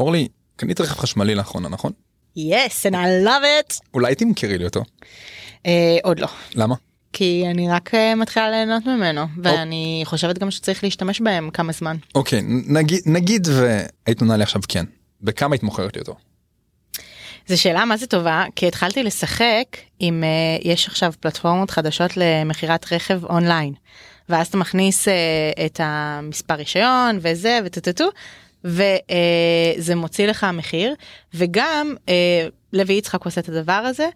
אורלי, קנית רכב חשמלי לאחרונה, נכון? yes and I love it. אולי תמכרי לי אותו. אה, עוד לא. למה? כי אני רק אה, מתחילה ליהנות ממנו ואני חושבת גם שצריך להשתמש בהם כמה זמן. אוקיי, נגיד, נגיד והיית עונה לי עכשיו כן. בכמה היית מוכרת לי אותו? זו שאלה מה זה טובה כי התחלתי לשחק עם uh, יש עכשיו פלטפורמות חדשות למכירת רכב אונליין ואז אתה מכניס uh, את המספר רישיון וזה וטוטוטו וזה מוציא לך מחיר וגם uh, לוי יצחק עושה את הדבר הזה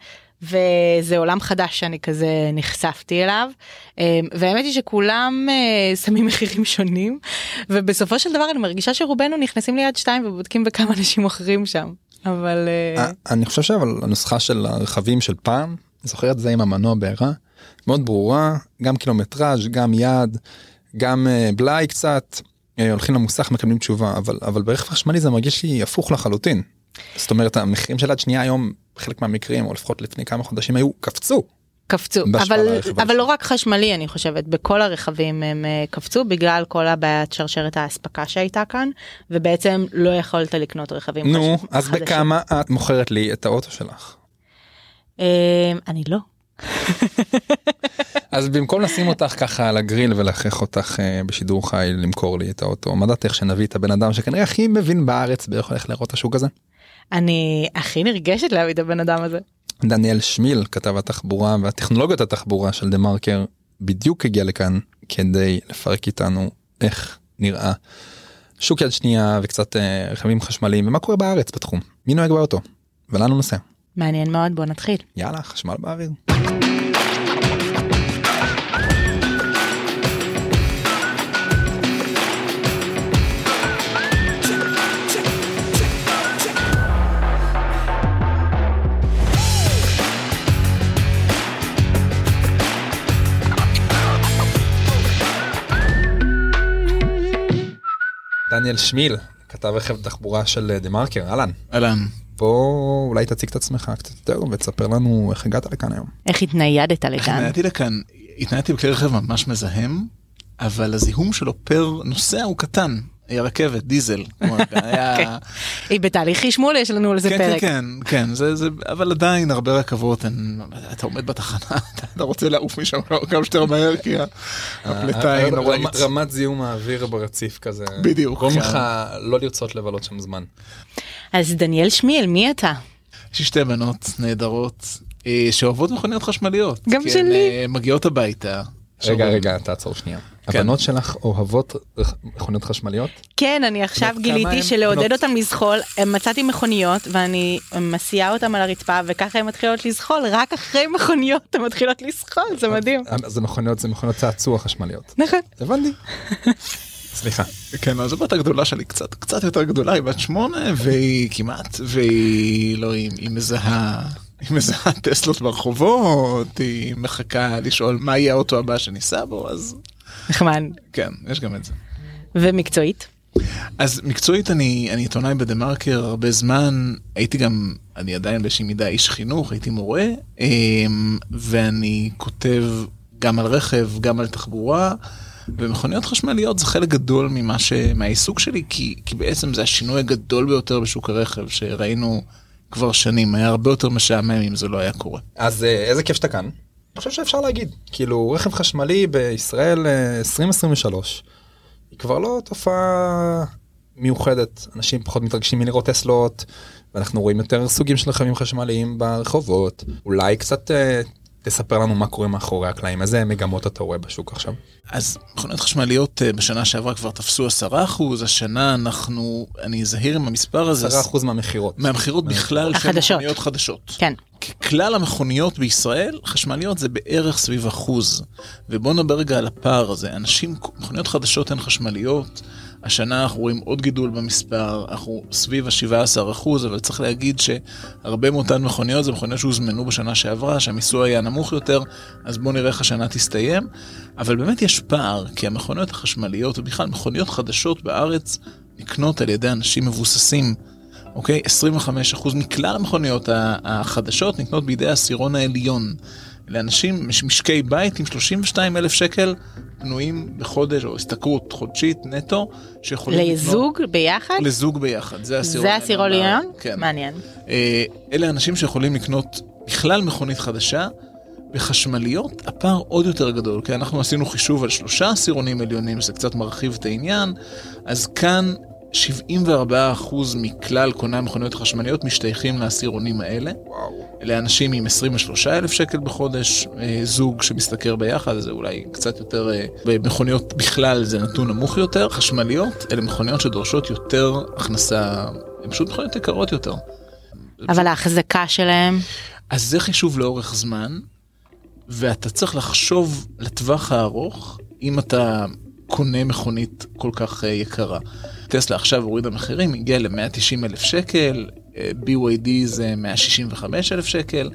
וזה עולם חדש שאני כזה נחשפתי אליו. והאמת היא שכולם שמים מחירים שונים ובסופו של דבר אני מרגישה שרובנו נכנסים ליד שתיים ובודקים בכמה אנשים מוכרים שם אבל אה, אני חושב שאבל הנוסחה של הרכבים של פעם זוכר את זה עם המנוע בעירה מאוד ברורה גם קילומטראז' גם יעד גם אה, בלאי קצת אה, הולכים למוסך מקבלים תשובה אבל אבל ברכב חשמלי זה מרגיש לי הפוך לחלוטין. זאת אומרת המחירים של עד שנייה היום בחלק מהמקרים או לפחות לפני כמה חודשים היו קפצו קפצו אבל אבל לא רק חשמלי אני חושבת בכל הרכבים הם אה, קפצו בגלל כל הבעיית שרשרת האספקה שהייתה כאן ובעצם לא יכולת לקנות רכבים נו חש... אז חדשים. בכמה את מוכרת לי את האוטו שלך. אה, אני לא. אז במקום לשים אותך ככה על הגריל ולהכריח אותך אה, בשידור חי למכור לי את האוטו מה דעתך שנביא את הבן אדם שכנראה הכי מבין בארץ באיך הולך לראות את השוק הזה. אני הכי נרגשת להביא את הבן אדם הזה. דניאל שמיל כתב התחבורה והטכנולוגיות התחבורה של דה מרקר בדיוק הגיע לכאן כדי לפרק איתנו איך נראה שוק יד שנייה וקצת אה, רכבים חשמליים ומה קורה בארץ בתחום מי נוהג באוטו ולאן הוא נוסע. מעניין מאוד בוא נתחיל. יאללה חשמל באוויר. דניאל שמיל, כתב רכב תחבורה של דה מרקר, אהלן. אהלן. בוא אולי תציג את עצמך קצת יותר ותספר לנו איך הגעת לכאן היום. איך התניידת לכאן? איך התניידתי לכאן? התניידתי בכלי רכב ממש מזהם, אבל הזיהום שלו פר נוסע הוא קטן. היא רכבת דיזל. כן. היא בתהליך חשמול יש לנו על זה כן, פרק. כן כן זה זה אבל עדיין הרבה רכבות אתה עומד בתחנה אתה רוצה לעוף משם כמה שיותר מהר כי הפליטה היא נוראית. רמת זיהום האוויר ברציף כזה. בדיוק גורם לך לא לרצות לבלות שם זמן. אז דניאל שמיאל מי אתה? יש לי שתי בנות נהדרות אה, שאוהבות מכוניות חשמליות. גם שלי. אה, מגיעות הביתה. רגע רגע תעצור שנייה. כן. הבנות שלך אוהבות מכוניות חשמליות? כן אני עכשיו גיליתי שלעודד אותם לזחול מצאתי מכוניות ואני מסיעה אותם על הרצפה וככה הן מתחילות לזחול רק אחרי מכוניות הן מתחילות לזחול זה מדהים. זה מכוניות זה מכוניות צעצוע חשמליות. נכון. הבנתי. סליחה. כן אז הבת הגדולה שלי קצת קצת יותר גדולה היא בת שמונה והיא כמעט והיא לא היא מזהה. היא מזהה טסלות ברחובות, היא מחכה לשאול מה יהיה האוטו הבא שניסע בו, אז... נחמד. כן, יש גם את זה. ומקצועית? אז מקצועית אני, אני עיתונאי בדה מרקר הרבה זמן, הייתי גם, אני עדיין באיזושהי מידה איש חינוך, הייתי מורה, אמ, ואני כותב גם על רכב, גם על תחבורה. ומכוניות חשמליות זה חלק גדול ממה ש... מהעיסוק שלי כי, כי בעצם זה השינוי הגדול ביותר בשוק הרכב שראינו כבר שנים, היה הרבה יותר משעמם אם זה לא היה קורה. אז אה, איזה כיף שאתה כאן. אני חושב שאפשר להגיד, כאילו רכב חשמלי בישראל 2023 אה, היא כבר לא תופעה מיוחדת, אנשים פחות מתרגשים מלראות טסלות, ואנחנו רואים יותר סוגים של רכבים חשמליים ברחובות, אולי קצת אה, תספר לנו מה קורה מאחורי הקלעים, איזה מגמות אתה רואה בשוק עכשיו? אז מכוניות חשמליות אה, בשנה שעברה כבר תפסו 10%, השנה אנחנו, אני זהיר עם המספר הזה. 10% מהמכירות. מהמכירות בכלל של מכוניות חדשות. כן. כלל המכוניות בישראל, חשמליות זה בערך סביב אחוז. ובואו נדבר רגע על הפער הזה. אנשים, מכוניות חדשות הן חשמליות. השנה אנחנו רואים עוד גידול במספר, אנחנו סביב ה-17 אחוז, אבל צריך להגיד שהרבה מאותן מכוניות זה מכוניות שהוזמנו בשנה שעברה, שהמיסוי היה נמוך יותר, אז בואו נראה איך השנה תסתיים. אבל באמת יש פער, כי המכוניות החשמליות, ובכלל מכוניות חדשות בארץ, נקנות על ידי אנשים מבוססים. אוקיי? 25% מכלל המכוניות החדשות נקנות בידי העשירון העליון. לאנשים, מש- משקי בית עם 32 אלף שקל פנויים בחודש, או השתכרות חודשית נטו, שיכולים לקנות... לזוג ביחד? לזוג ביחד, זה העשירון זה העשירון עליון? כן. מעניין. אה, אלה אנשים שיכולים לקנות בכלל מכונית חדשה. בחשמליות הפער עוד יותר גדול, כי אנחנו עשינו חישוב על שלושה עשירונים עליונים, זה קצת מרחיב את העניין, אז כאן 74% מכלל קוני המכוניות החשמליות משתייכים לעשירונים האלה. וואו. אלה אנשים עם 23 אלף שקל בחודש, אה, זוג שמשתכר ביחד, זה אולי קצת יותר, אה, במכוניות בכלל זה נתון נמוך יותר. חשמליות, אלה מכוניות שדורשות יותר הכנסה, הן פשוט מכוניות יקרות יותר. אבל ההחזקה שלהם, אז זה חישוב לאורך זמן, ואתה צריך לחשוב לטווח הארוך, אם אתה קונה מכונית כל כך אה, יקרה. טסלה עכשיו הורידה מחירים, הגיעה ל-190 אלף שקל, אה, BYD זה 165 אלף שקל.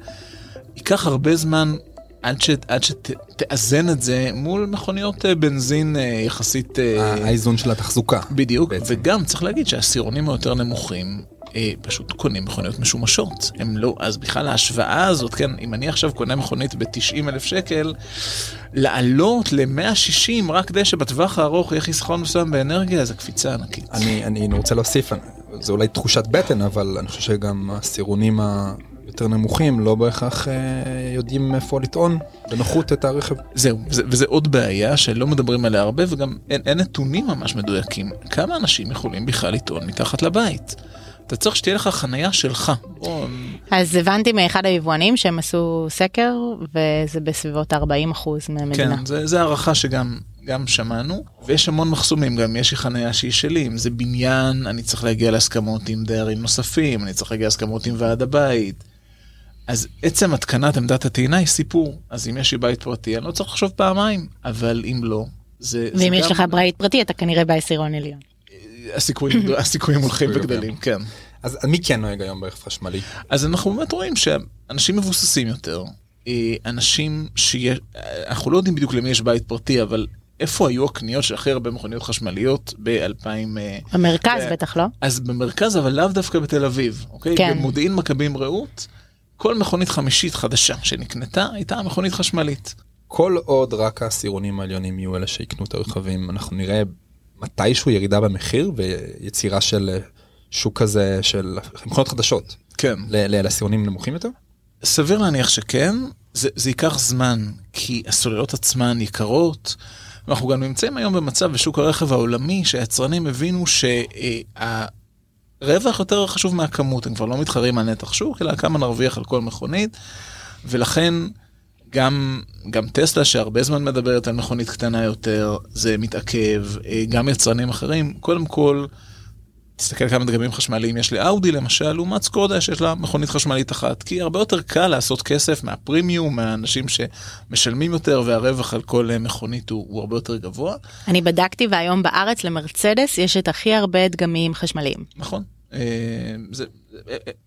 ייקח הרבה זמן עד, ש, עד שתאזן את זה מול מכוניות אה, בנזין אה, יחסית... האיזון של התחזוקה. בדיוק, בעצם. וגם צריך להגיד שהעשירונים היותר נמוכים אה, פשוט קונים מכוניות משומשות. הם לא, אז בכלל ההשוואה הזאת, כן, אם אני עכשיו קונה מכונית ב-90 אלף שקל, לעלות ל-160 רק כדי שבטווח הארוך יהיה חיסכון מסוים באנרגיה, זה קפיצה ענקית. אני, אני רוצה להוסיף, זה אולי תחושת בטן, אבל אני חושב שגם העשירונים היותר נמוכים לא בהכרח אה, יודעים איפה לטעון בנוחות את הרכב. זהו, וזה, וזה עוד בעיה שלא מדברים עליה הרבה, וגם אין, אין נתונים ממש מדויקים. כמה אנשים יכולים בכלל לטעון מתחת לבית? אתה צריך שתהיה לך חנייה שלך. אז הבנתי מאחד היבואנים שהם עשו סקר וזה בסביבות 40 אחוז מהמדינה. כן, זה, זה הערכה שגם גם שמענו, ויש המון מחסומים גם, יש לי חניה שהיא שלי, אם זה בניין, אני צריך להגיע להסכמות עם דיירים נוספים, אני צריך להגיע להסכמות עם ועד הבית. אז עצם התקנת עמדת הטעינה היא סיפור, אז אם יש לי בית פרטי, אני לא צריך לחשוב פעמיים, אבל אם לא, זה... זה ואם יש גם- לך בית פרטי אתה כנראה בעשירון עליון. הסיכויים, הסיכויים הולכים וגדלים, כן. אז מי כן נוהג היום ברכב חשמלי? אז אנחנו באמת רואים שאנשים מבוססים יותר, אה, אנשים שיש, אנחנו לא יודעים בדיוק למי יש בית פרטי, אבל איפה היו הקניות של הכי הרבה מכוניות חשמליות ב-2000... במרכז ו- בטח לא? אז במרכז, אבל לאו דווקא בתל אביב, אוקיי? כן. במודיעין מכבים רעות, כל מכונית חמישית חדשה שנקנתה הייתה מכונית חשמלית. כל עוד רק העשירונים העליונים יהיו אלה שיקנו את הרכבים, אנחנו נראה מתישהו ירידה במחיר ויצירה של אה, שוק כזה של מכונות חדשות כן. לעשירונים נמוכים יותר? סביר להניח שכן, זה, זה ייקח זמן, כי הסוללות עצמן יקרות. אנחנו גם נמצאים היום במצב בשוק הרכב העולמי שהיצרנים הבינו שהרווח יותר חשוב מהכמות, הם כבר לא מתחרים על נתח שוק, אלא כמה נרוויח על כל מכונית, ולכן גם, גם טסלה שהרבה זמן מדברת על מכונית קטנה יותר, זה מתעכב, אה, גם יצרנים אחרים, קודם כל, תסתכל כמה דגמים חשמליים יש לאאודי למשל, לעומת סקודה שיש לה מכונית חשמלית אחת, כי הרבה יותר קל לעשות כסף מהפרימיום, מהאנשים שמשלמים יותר והרווח על כל אה, מכונית הוא, הוא הרבה יותר גבוה, אני בדקתי והיום בארץ למרצדס יש את הכי הרבה דגמים חשמליים. נכון? אה, זה,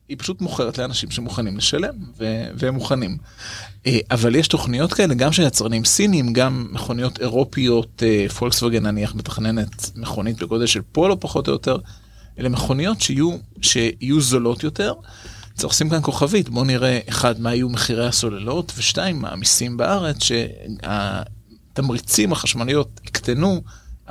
היא פשוט מוכרת לאנשים שמוכנים לשלם, ו, והם מוכנים. אה, אבל יש תוכניות כאלה, גם של יצרנים סינים, גם מכוניות אירופיות, אה, פולקסווגן נניח מתכננת מכונית בגודל של פולו פחות או יותר, אלה מכוניות שיהיו, שיהיו זולות יותר. צריך לשים כאן כוכבית, בואו נראה, אחד, מה יהיו מחירי הסוללות, ושתיים, מה המיסים בארץ, שהתמריצים החשמליות יקטנו,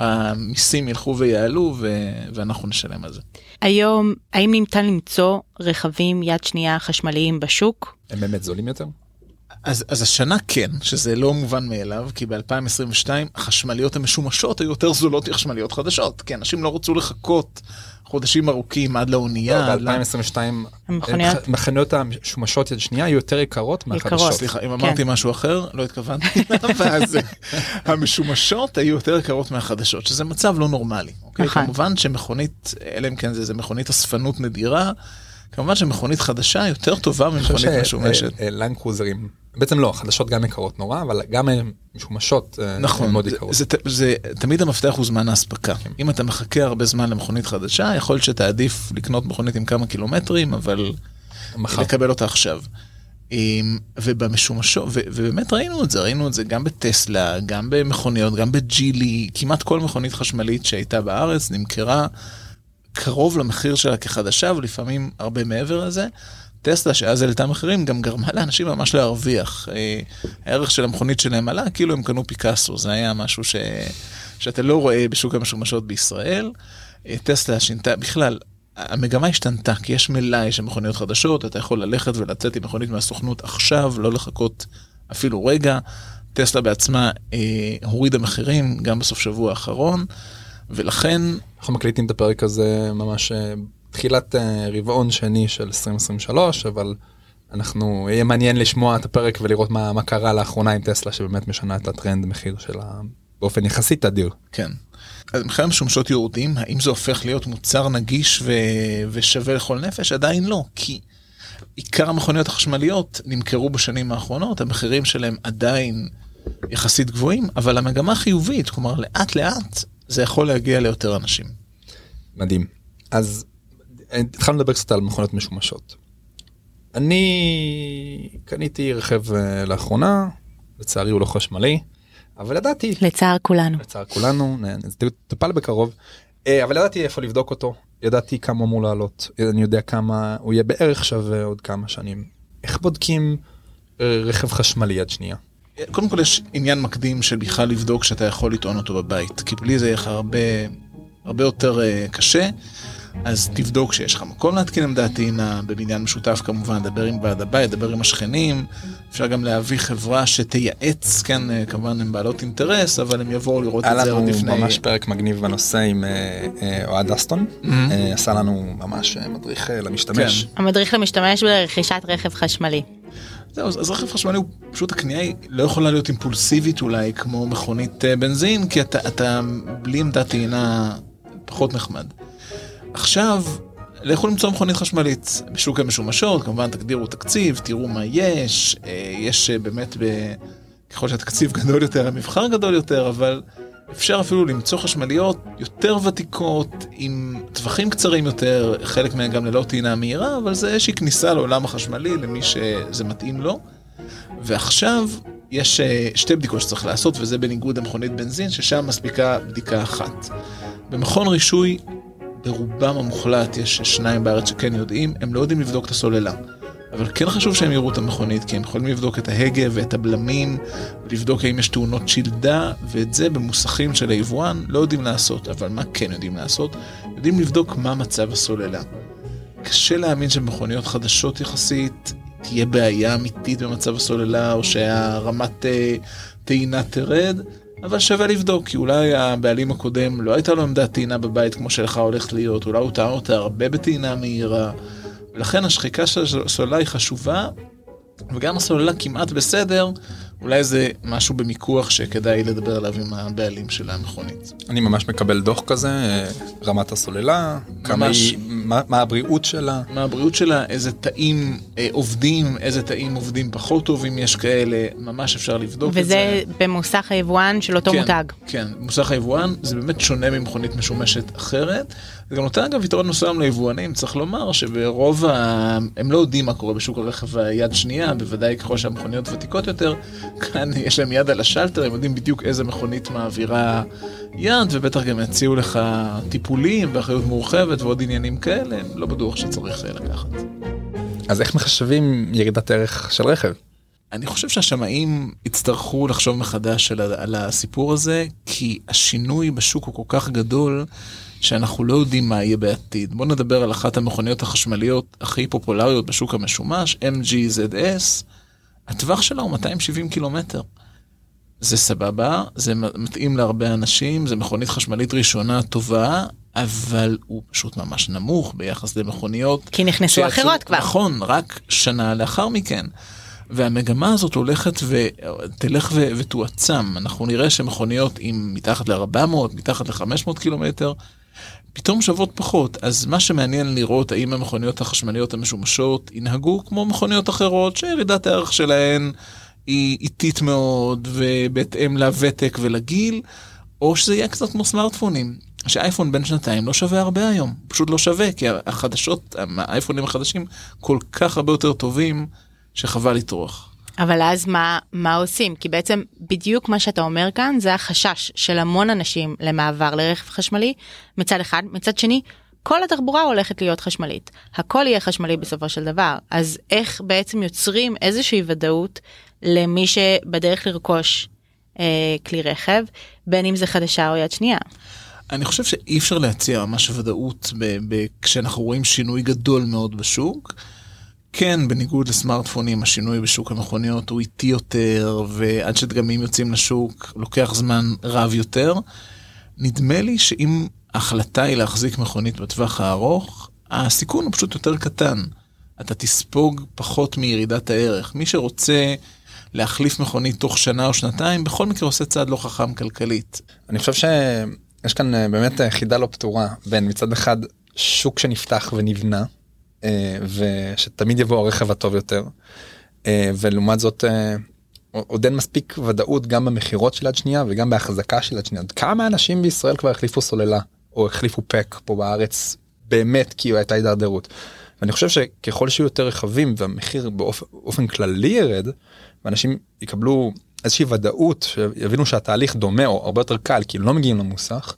המיסים ילכו ויעלו, ו- ואנחנו נשלם על זה. היום האם ניתן למצוא רכבים יד שנייה חשמליים בשוק? הם באמת זולים יותר? אז, אז השנה כן, שזה לא מובן מאליו, כי ב-2022 החשמליות המשומשות היו יותר זולות מחשמליות חדשות, כי אנשים לא רצו לחכות חודשים ארוכים עד לאונייה. עד ל- ב-2022 המכוניות- מכוניות המשומשות יד שנייה היו יותר יקרות מהחדשות. סליחה, אם כן. אמרתי משהו אחר, לא התכוונתי, ואז המשומשות היו יותר יקרות מהחדשות, שזה מצב לא נורמלי. אוקיי? נכון. כמובן שמכונית, אלא אם כן זה, זה מכונית אספנות נדירה, כמובן שמכונית חדשה יותר טובה ממכונית משומשת. שלנד קרוזרים, בעצם לא, חדשות גם יקרות נורא, אבל גם הן משומשות אה, נכון, מאוד יקרות. זה, זה, זה, תמיד המפתח הוא זמן האספקה. אם אתה מחכה הרבה זמן למכונית חדשה, יכול להיות שתעדיף לקנות מכונית עם כמה קילומטרים, אבל מחר. לקבל אותה עכשיו. ובמשומשות, ובאמת ראינו את זה, ראינו את זה גם בטסלה, גם במכוניות, גם בג'ילי, כמעט כל מכונית חשמלית שהייתה בארץ נמכרה קרוב למחיר שלה כחדשה, ולפעמים הרבה מעבר לזה. טסלה שאז העלתה מחירים גם גרמה לאנשים ממש להרוויח. אה, הערך של המכונית שלהם עלה כאילו הם קנו פיקאסו, זה היה משהו ש... שאתה לא רואה בשוק המשומשות בישראל. אה, טסלה שינתה, בכלל, המגמה השתנתה, כי יש מלאי של מכוניות חדשות, אתה יכול ללכת ולצאת עם מכונית מהסוכנות עכשיו, לא לחכות אפילו רגע. טסלה בעצמה אה, הורידה מחירים גם בסוף שבוע האחרון, ולכן... אנחנו מקליטים את הפרק הזה ממש אה, תחילת אה, רבעון שני של 2023, אבל אנחנו, יהיה מעניין לשמוע את הפרק ולראות מה, מה קרה לאחרונה עם טסלה שבאמת משנה את הטרנד מחיר שלה באופן יחסית תדיר. כן. אז מחירי המשומשות יורדים, האם זה הופך להיות מוצר נגיש ו... ושווה לכל נפש? עדיין לא, כי עיקר המכוניות החשמליות נמכרו בשנים האחרונות, המחירים שלהם עדיין יחסית גבוהים, אבל המגמה חיובית, כלומר לאט לאט זה יכול להגיע ליותר אנשים. מדהים. אז התחלנו לדבר קצת על מכוניות משומשות. אני קניתי רכב אה, לאחרונה, לצערי הוא לא חשמלי, אבל ידעתי, לצער כולנו. לצער כולנו, נ- זה טופל בקרוב, אה, אבל ידעתי איפה לבדוק אותו, ידעתי כמה הוא אמור לעלות, אני יודע כמה הוא יהיה בערך שווה עוד כמה שנים. איך בודקים אה, רכב חשמלי יד שנייה? קודם כל יש עניין מקדים של בכלל לבדוק שאתה יכול לטעון אותו בבית, כי בלי זה יהיה לך הרבה, הרבה יותר uh, קשה. אז תבדוק שיש לך מקום להתקין עמדת טעינה, בבניין משותף כמובן, דבר עם ועד הבית, דבר עם השכנים. אפשר גם להביא חברה שתייעץ, כן, אה, כמובן הן בעלות אינטרס, אבל הם יבואו לראות היה את זה לנו עוד לפני... ממש פרק מגניב בנושא עם אה, אוהד אסטון, עשה לנו ממש מדריך למשתמש. כן. המדריך למשתמש ברכישת רכב חשמלי. זהו, אז רכב חשמלי הוא פשוט הקנייה היא לא יכולה להיות אימפולסיבית אולי כמו מכונית אה, בנזין, כי אתה, אתה בלי עמדת טעינה פחות נחמד. עכשיו, לכו למצוא מכונית חשמלית בשוק המשומשות, כמובן תגדירו תקציב, תראו מה יש, אה, יש אה, באמת, ב... ככל שהתקציב גדול יותר, המבחר גדול יותר, אבל אפשר אפילו למצוא חשמליות יותר ותיקות, עם טווחים קצרים יותר, חלק מהן גם ללא טעינה מהירה, אבל זה איזושהי כניסה לעולם החשמלי למי שזה מתאים לו. ועכשיו יש אה, שתי בדיקות שצריך לעשות, וזה בניגוד למכונית בנזין, ששם מספיקה בדיקה אחת. במכון רישוי, ברובם המוחלט, יש שניים בארץ שכן יודעים, הם לא יודעים לבדוק את הסוללה. אבל כן חשוב שהם יראו את המכונית, כי הם יכולים לבדוק את ההגה ואת הבלמים, ולבדוק האם יש תאונות שלדה, ואת זה במוסכים של היבואן לא יודעים לעשות. אבל מה כן יודעים לעשות? יודעים לבדוק מה מצב הסוללה. קשה להאמין שבמכוניות חדשות יחסית תהיה בעיה אמיתית במצב הסוללה, או שהרמת אה, טעינה תרד, אבל שווה לבדוק, כי אולי הבעלים הקודם לא הייתה לו עמדת טעינה בבית כמו שלך הולכת להיות, אולי הוא טען אותה הרבה בטעינה מהירה, ולכן השחיקה של הסוללה היא חשובה, וגם הסוללה כמעט בסדר, אולי זה משהו במיקוח שכדאי לדבר עליו עם הבעלים של המכונית. אני ממש מקבל דוח כזה, רמת הסוללה, כמה ממש. היא, מה, מה הבריאות שלה. מה הבריאות שלה, איזה תאים אה, עובדים, איזה תאים עובדים פחות טובים יש כאלה, ממש אפשר לבדוק את זה. וזה במוסך היבואן של אותו כן, מותג. כן, מוסך היבואן זה באמת שונה ממכונית משומשת אחרת. זה גם נותן אגב יתרון מסוים ליבואנים, צריך לומר שברוב ה... הם לא יודעים מה קורה בשוק הרכב היד שנייה, בוודאי ככל שהמכוניות ותיקות יותר, כאן יש להם יד על השלטר, הם יודעים בדיוק איזה מכונית מעבירה יד, ובטח גם יציעו לך טיפולים באחריות מורחבת ועוד עניינים כאלה, לא בטוח שצריך אה, לקחת. אז איך מחשבים ירידת ערך של רכב? אני חושב שהשמאים יצטרכו לחשוב מחדש על, על הסיפור הזה, כי השינוי בשוק הוא כל כך גדול, שאנחנו לא יודעים מה יהיה בעתיד. בואו נדבר על אחת המכוניות החשמליות הכי פופולריות בשוק המשומש, MGZS, הטווח שלה הוא 270 קילומטר. זה סבבה, זה מתאים להרבה אנשים, זה מכונית חשמלית ראשונה טובה, אבל הוא פשוט ממש נמוך ביחס למכוניות. כי נכנסו שיצאו- אחרות כבר. נכון, רק שנה לאחר מכן. והמגמה הזאת הולכת ותלך ו- ותועצם. אנחנו נראה שמכוניות עם מתחת ל-400, מתחת ל-500 קילומטר, פתאום שוות פחות. אז מה שמעניין לראות האם המכוניות החשמליות המשומשות ינהגו כמו מכוניות אחרות, שירידת הערך שלהן היא איטית מאוד ובהתאם לוותק ולגיל, או שזה יהיה קצת כמו סמארטפונים. שאייפון בן שנתיים לא שווה הרבה היום, פשוט לא שווה, כי החדשות, האייפונים החדשים כל כך הרבה יותר טובים, שחבל לטרוח. אבל אז מה, מה עושים? כי בעצם בדיוק מה שאתה אומר כאן זה החשש של המון אנשים למעבר לרכב חשמלי מצד אחד, מצד שני כל התחבורה הולכת להיות חשמלית, הכל יהיה חשמלי בסופו של דבר, אז איך בעצם יוצרים איזושהי ודאות למי שבדרך לרכוש אה, כלי רכב, בין אם זה חדשה או יד שנייה. אני חושב שאי אפשר להציע ממש ודאות ב- ב- כשאנחנו רואים שינוי גדול מאוד בשוק. כן, בניגוד לסמארטפונים, השינוי בשוק המכוניות הוא איטי יותר, ועד שדגמים יוצאים לשוק לוקח זמן רב יותר. נדמה לי שאם ההחלטה היא להחזיק מכונית בטווח הארוך, הסיכון הוא פשוט יותר קטן. אתה תספוג פחות מירידת הערך. מי שרוצה להחליף מכונית תוך שנה או שנתיים, בכל מקרה עושה צעד לא חכם כלכלית. אני חושב שיש כאן אה, באמת אה, חידה לא פתורה בין מצד אחד שוק שנפתח ונבנה ושתמיד יבוא הרכב הטוב יותר ולעומת זאת עוד אין מספיק ודאות גם במכירות של יד שנייה וגם בהחזקה של יד שנייה. כמה אנשים בישראל כבר החליפו סוללה או החליפו פק פה בארץ באמת כי הייתה הידרדרות. ואני חושב שככל שיהיו יותר רכבים והמחיר באופן כללי ירד ואנשים יקבלו איזושהי ודאות שיבינו שהתהליך דומה או הרבה יותר קל כי לא מגיעים למוסך.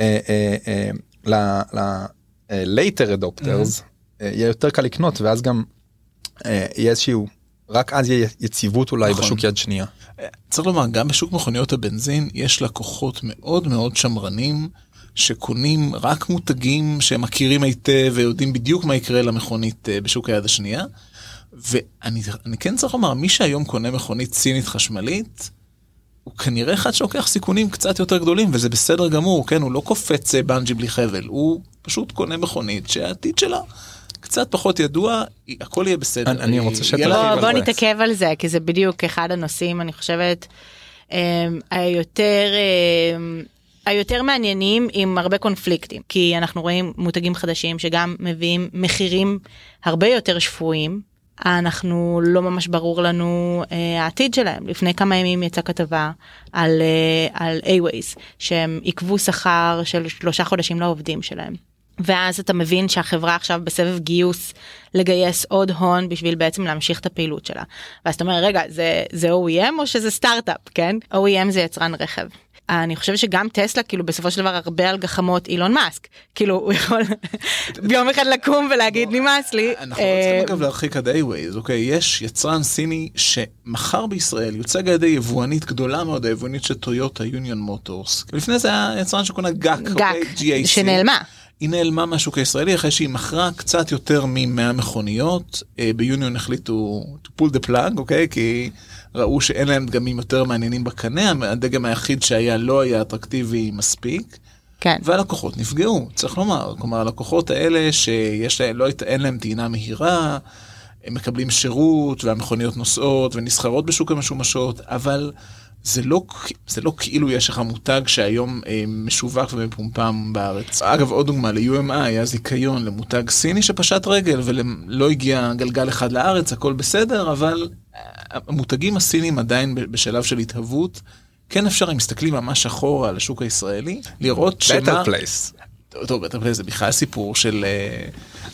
אה, אה, אה, ל-later adopters יהיה יותר קל לקנות ואז גם יהיה איזשהו רק אז יהיה יציבות אולי נכון. בשוק יד שנייה. צריך לומר גם בשוק מכוניות הבנזין יש לקוחות מאוד מאוד שמרנים שקונים רק מותגים שהם מכירים היטב ויודעים בדיוק מה יקרה למכונית בשוק היד השנייה. ואני כן צריך לומר, מי שהיום קונה מכונית סינית חשמלית, הוא כנראה אחד שלוקח סיכונים קצת יותר גדולים, וזה בסדר גמור, כן? הוא לא קופץ אה, בנג'י בלי חבל, הוא פשוט קונה מכונית שהעתיד שלה קצת פחות ידוע, הכל יהיה בסדר. אני, אני רוצה שתרחיב על זה. בוא נתעכב על זה, כי זה בדיוק אחד הנושאים, אני חושבת, אמ, היותר... אמ, היותר מעניינים עם הרבה קונפליקטים כי אנחנו רואים מותגים חדשים שגם מביאים מחירים הרבה יותר שפויים אנחנו לא ממש ברור לנו אה, העתיד שלהם. לפני כמה ימים יצאה כתבה על, אה, על A-Ways שהם עיכבו שכר של שלושה חודשים לעובדים שלהם. ואז אתה מבין שהחברה עכשיו בסבב גיוס לגייס עוד הון בשביל בעצם להמשיך את הפעילות שלה. ואז אתה אומר רגע זה זה OEM או שזה סטארט-אפ כן OEM זה יצרן רכב אני חושבת שגם טסלה כאילו בסופו של דבר הרבה על גחמות אילון מאסק כאילו הוא יכול ביום אחד לקום ולהגיד נמאס לי. אנחנו לא צריכים אגב להרחיק עד Aiways אוקיי יש יצרן סיני שמכר בישראל יוצג על ידי יבואנית גדולה מאוד היבואנית של טויוטה יוניון מוטורס לפני זה היה יצרן שכונה GAC אוקיי? שנעלמה. היא נעלמה מהשוק הישראלי אחרי שהיא מכרה קצת יותר מ-100 מכוניות אה, ביוניון החליטו to pull the plug אוקיי כי ראו שאין להם דגמים יותר מעניינים בקנה, הדגם היחיד שהיה לא היה אטרקטיבי מספיק. כן. והלקוחות נפגעו, צריך לומר. כלומר, הלקוחות האלה שיש להם, לא, אין להם טעינה מהירה, הם מקבלים שירות והמכוניות נוסעות ונסחרות בשוק המשומשות, אבל זה לא, זה לא כאילו יש לך מותג שהיום אה, משווק ומפומפם בארץ. אגב, עוד דוגמה, ל-UMI היה זיכיון למותג סיני שפשט רגל ולא הגיע גלגל אחד לארץ, הכל בסדר, אבל המותגים הסינים עדיין בשלב של התהוות. כן אפשר, אם מסתכלים ממש אחורה על השוק הישראלי, לראות שמה... Better Place. טוב, Better Place זה בכלל סיפור של... אה,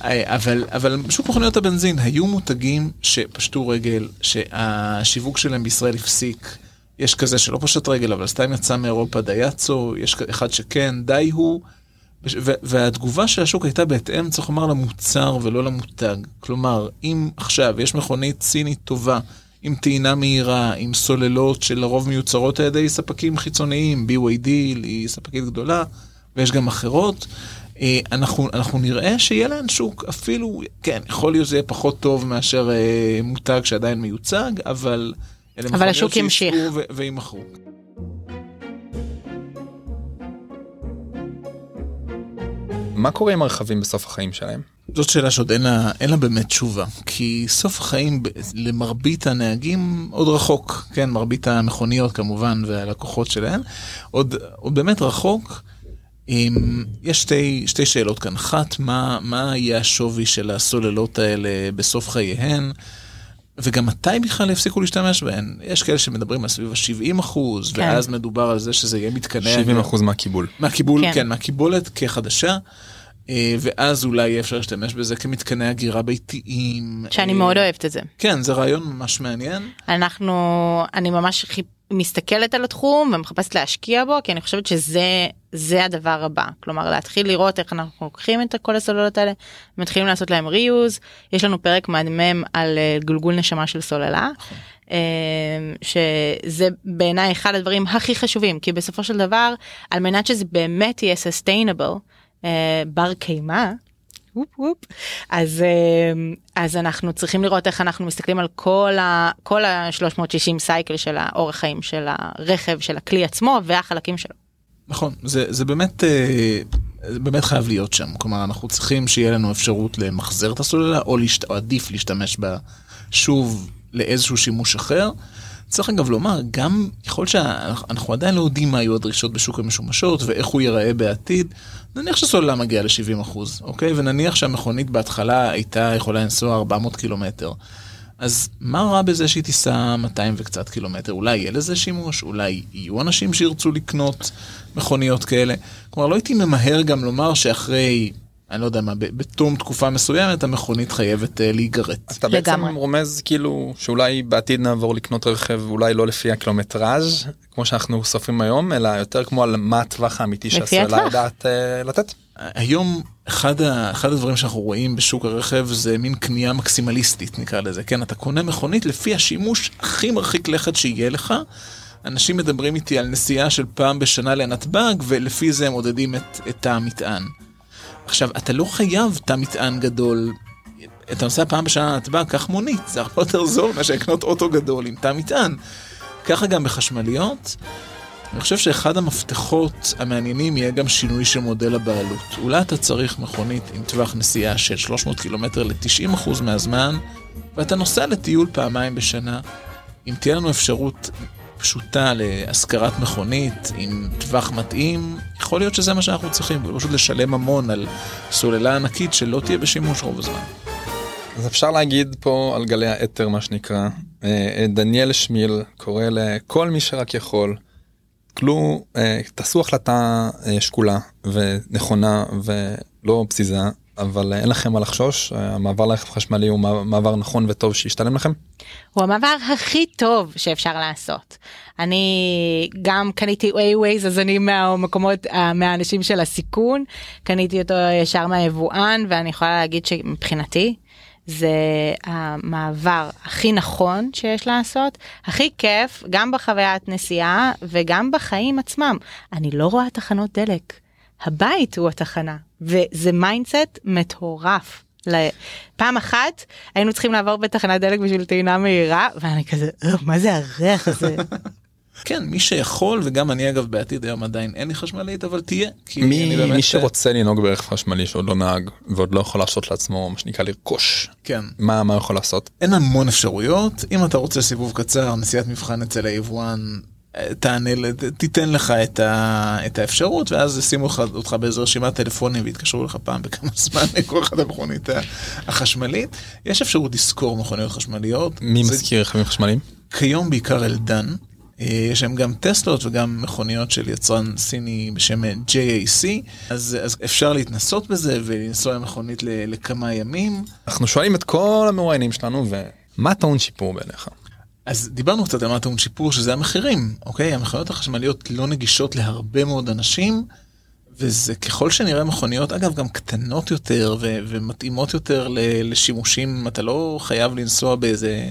אה, אבל, אבל בשוק מכוניות הבנזין היו מותגים שפשטו רגל, שהשיווק שלהם בישראל הפסיק. יש כזה שלא פשט רגל, אבל סתם יצא מאירופה דייצו, יש אחד שכן, די הוא. והתגובה של השוק הייתה בהתאם, צריך לומר, למוצר ולא למותג. כלומר, אם עכשיו יש מכונית סינית טובה, עם טעינה מהירה, עם סוללות שלרוב מיוצרות על ידי ספקים חיצוניים, BYD היא ספקית גדולה, ויש גם אחרות, אה, אנחנו, אנחנו נראה שיהיה להן שוק אפילו, כן, יכול להיות שזה יהיה פחות טוב מאשר אה, מותג שעדיין מיוצג, אבל... אבל השוק ימשיך. וימכרו. מה קורה עם הרכבים בסוף החיים שלהם? זאת שאלה שעוד אין לה, אין לה באמת תשובה, כי סוף החיים למרבית הנהגים עוד רחוק, כן, מרבית המכוניות כמובן והלקוחות שלהם, עוד, עוד באמת רחוק. עם, יש שתי, שתי שאלות כאן, אחת, מה, מה יהיה השווי של הסוללות האלה בסוף חייהן? וגם מתי בכלל יפסיקו להשתמש בהן? יש כאלה שמדברים על סביב ה-70 אחוז, כן. ואז מדובר על זה שזה יהיה מתקנא. 70 אחוז מהקיבול. מהקיבול, כן, כן מהקיבולת כחדשה. אה, ואז אולי יהיה אפשר להשתמש בזה כמתקני הגירה ביתיים. שאני אה, מאוד אוהבת את זה. כן, זה רעיון ממש מעניין. אנחנו, אני ממש. מסתכלת על התחום ומחפשת להשקיע בו, כי אני חושבת שזה זה הדבר הבא. כלומר, להתחיל לראות איך אנחנו לוקחים את כל הסוללות האלה, מתחילים לעשות להם ריוז. יש לנו פרק מהמם על אה, גלגול נשמה של סוללה. אה, שזה בעיניי אחד הדברים הכי חשובים כי בסופו של דבר על מנת שזה באמת יהיה sustainable אה, בר קיימא וופ וופ אז אה, אז אנחנו צריכים לראות איך אנחנו מסתכלים על כל ה כל ה-360 סייקל של האורך חיים של הרכב של הכלי עצמו והחלקים שלו. נכון, זה, זה באמת, אה, זה באמת חייב להיות שם. כלומר, אנחנו צריכים שיהיה לנו אפשרות למחזר את הסוללה, או, להשת... או עדיף להשתמש בה שוב לאיזשהו שימוש אחר. צריך אגב לומר, גם ככל שאנחנו עדיין לא יודעים מה היו הדרישות בשוק המשומשות ואיך הוא ייראה בעתיד, נניח שסוללה מגיעה ל-70 אוקיי? ונניח שהמכונית בהתחלה הייתה יכולה לנסוע 400 קילומטר. אז מה רע בזה שהיא תיסע 200 וקצת קילומטר? אולי יהיה לזה שימוש? אולי יהיו אנשים שירצו לקנות מכוניות כאלה? כלומר, לא הייתי ממהר גם לומר שאחרי אני לא יודע מה, בתום תקופה מסוימת המכונית חייבת uh, להיגרט. אתה בעצם רומז כאילו שאולי בעתיד נעבור לקנות רכב אולי לא לפי הקילומטראז' כמו שאנחנו סופרים היום אלא יותר כמו על מה הטווח האמיתי שהסוללה יודעת uh, לתת. היום אחד, ה, אחד הדברים שאנחנו רואים בשוק הרכב זה מין קנייה מקסימליסטית נקרא לזה כן אתה קונה מכונית לפי השימוש הכי מרחיק לכת שיהיה לך. אנשים מדברים איתי על נסיעה של פעם בשנה לנתב"ג ולפי זה הם מודדים את, את המטען. עכשיו, אתה לא חייב תא מטען גדול. אתה נוסע פעם בשנה לנתב"ג, קח מונית, זה הרבה יותר זול מאשר לקנות אוטו גדול עם תא מטען. ככה גם בחשמליות. אני חושב שאחד המפתחות המעניינים יהיה גם שינוי של מודל הבעלות. אולי אתה צריך מכונית עם טווח נסיעה של 300 קילומטר ל-90% מהזמן, ואתה נוסע לטיול פעמיים בשנה. אם תהיה לנו אפשרות פשוטה להשכרת מכונית עם טווח מתאים, יכול להיות שזה מה שאנחנו צריכים, פשוט לשלם המון על סוללה ענקית שלא תהיה בשימוש רוב הזמן. אז אפשר להגיד פה על גלי האתר מה שנקרא, אה, דניאל שמיל קורא לכל מי שרק יכול, תקלו, אה, תעשו החלטה אה, שקולה ונכונה ולא פזיזה, אבל אין לכם מה לחשוש, המעבר לרכב חשמלי הוא מעבר נכון וטוב שישתלם לכם. הוא המעבר הכי טוב שאפשר לעשות. אני גם קניתי וייווייז אז אני מהמקומות מהאנשים של הסיכון קניתי אותו ישר מהיבואן ואני יכולה להגיד שמבחינתי זה המעבר הכי נכון שיש לעשות הכי כיף גם בחוויית נסיעה וגם בחיים עצמם אני לא רואה תחנות דלק. הבית הוא התחנה וזה mindset מטורף. פעם אחת היינו צריכים לעבור בתחנת דלק בשביל טעינה מהירה ואני כזה מה זה הריח הזה. כן מי שיכול וגם אני אגב בעתיד היום עדיין אין לי חשמלית אבל תהיה. מי, באמת... מי שרוצה לנהוג ברכב חשמלי שעוד לא נהג ועוד לא יכול לעשות לעצמו מה שנקרא לרכוש כן מה מה יכול לעשות אין המון אפשרויות אם אתה רוצה סיבוב קצר נסיעת מבחן אצל היבואן תענה, תיתן לך את, ה, את האפשרות ואז ישימו אותך באיזו רשימת טלפונים ויתקשרו לך פעם בכמה זמן לך את המכונית החשמלית. יש אפשרות לשכור מכוניות חשמליות. מי זה... מזכיר רכבים חשמליים? כיום בעיקר אלדן. אה, יש להם גם טסלות וגם מכוניות של יצרן סיני בשם JAC, אז, אז אפשר להתנסות בזה ולנסוע עם מכונית לכמה ימים. אנחנו שואלים את כל המרואיינים שלנו ומה טעון שיפור בעיניך? אז דיברנו קצת על מה טעון שיפור שזה המחירים, אוקיי? המכוניות החשמליות לא נגישות להרבה מאוד אנשים, וזה ככל שנראה מכוניות, אגב, גם קטנות יותר ו- ומתאימות יותר לשימושים, אתה לא חייב לנסוע באיזה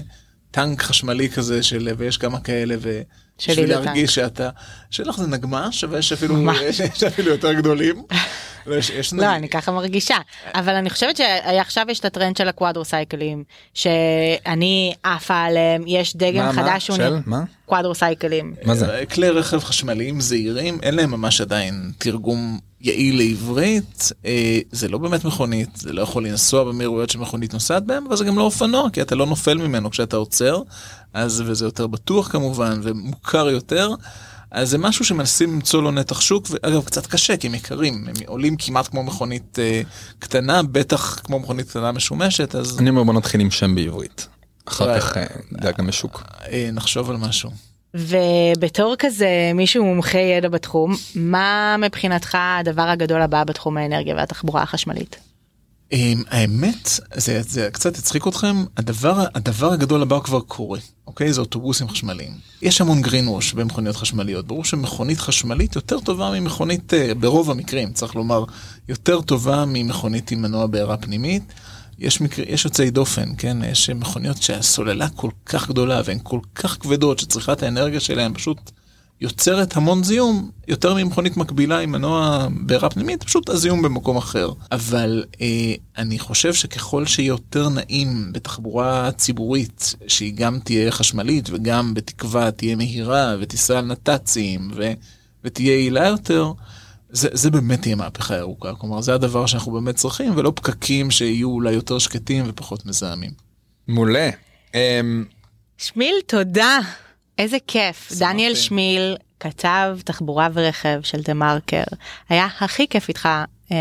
טנק חשמלי כזה של, ויש כמה כאלה, ו... בשביל להרגיש שאתה, שלך זה נגמ"ש, אבל יש אפילו, יש אפילו יותר גדולים. לא, יש, יש לא אני ככה מרגישה אבל אני חושבת שעכשיו יש את הטרנד של הקוואדרוסייקלים שאני עפה עליהם יש דגם מה, חדש מה? של מה? קוואדרוסייקלים. מה זה? אה, כלי רכב חשמליים זעירים אין להם ממש עדיין תרגום יעיל לעברית אה, זה לא באמת מכונית זה לא יכול לנסוע במהירויות שמכונית נוסעת בהם אבל זה גם לא אופנוע כי אתה לא נופל ממנו כשאתה עוצר אז וזה יותר בטוח כמובן ומוכר יותר. אז זה משהו שמנסים למצוא לו נתח שוק, ואגב קצת קשה כי הם יקרים, הם עולים כמעט כמו מכונית אה, קטנה, בטח כמו מכונית קטנה משומשת, אז... אני אומר בוא נתחיל עם שם בעברית, אחר כך אה, דאגה משוק. אה, נחשוב על משהו. ובתור כזה מישהו מומחה ידע בתחום, מה מבחינתך הדבר הגדול הבא בתחום האנרגיה והתחבורה החשמלית? אמ, האמת, זה, זה קצת יצחיק אתכם, הדבר, הדבר הגדול הבא כבר קורה, אוקיי? זה אוטובוסים חשמליים. יש המון wash במכוניות חשמליות, ברור שמכונית חשמלית יותר טובה ממכונית, אה, ברוב המקרים, צריך לומר, יותר טובה ממכונית עם מנוע בעירה פנימית. יש, מקר... יש יוצאי דופן, כן? יש מכוניות שהסוללה כל כך גדולה והן כל כך כבדות שצריכת האנרגיה שלהן פשוט יוצרת המון זיהום, יותר ממכונית מקבילה עם מנוע בעירה פנימית, פשוט הזיהום במקום אחר. אבל אה, אני חושב שככל שיותר נעים בתחבורה ציבורית, שהיא גם תהיה חשמלית וגם בתקווה תהיה מהירה ותיסע על נת"צים ו... ותהיה יעילה יותר, זה, זה באמת תהיה מהפכה ירוקה. כלומר, זה הדבר שאנחנו באמת צריכים, ולא פקקים שיהיו אולי יותר שקטים ופחות מזהמים. מעולה. Um... שמיל, תודה. איזה כיף. דניאל שמיל, כתב תחבורה ורכב של דה מרקר. היה הכי כיף איתך. Uh,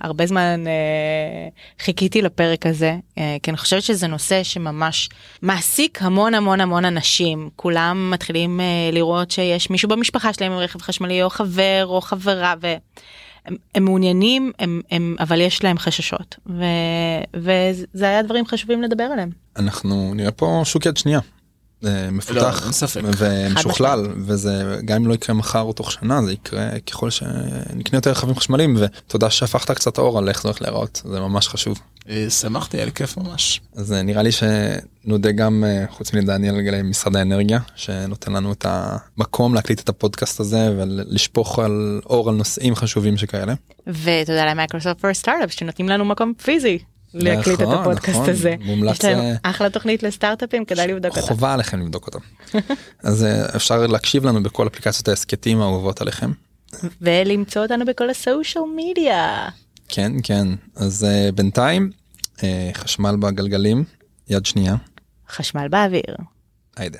הרבה זמן uh, חיכיתי לפרק הזה uh, כי אני חושבת שזה נושא שממש מעסיק המון המון המון אנשים כולם מתחילים uh, לראות שיש מישהו במשפחה שלהם עם רכב חשמלי או חבר או חברה והם הם מעוניינים הם, הם אבל יש להם חששות ו, וזה היה דברים חשובים לדבר עליהם. אנחנו נראה פה שוק יד שנייה. מפותח לא, ומשוכלל וזה גם אם לא יקרה מחר או תוך שנה זה יקרה ככל שנקנה יותר רכבים חשמליים ותודה שהפכת קצת אור על איך זה הולך להיראות זה ממש חשוב. אה, שמחתי היה לי כיף ממש. אז אה, נראה לי שנודה גם אה, חוץ מדניאל משרד האנרגיה שנותן לנו את המקום להקליט את הפודקאסט הזה ולשפוך על אור על נושאים חשובים שכאלה. ותודה למייקרוסופט פור סטארט-אפ שנותנים לנו מקום פיזי להקליט את נכון, הפודקאסט נכון, הזה. מומלץ, יש להם אה, אחלה תוכנית לסטארט-אפים כדאי לבדוק אותה. חובה עליכם לבדוק אותם. אז אה, אפשר להקשיב לנו בכל אפליקציות ההסכתים האהובות עליכם. ולמצוא אותנו בכל הסושיאל מדיה. כן כן אז אה, בינתיים חשמל בגלגלים יד שנייה. חשמל באוויר. היידה.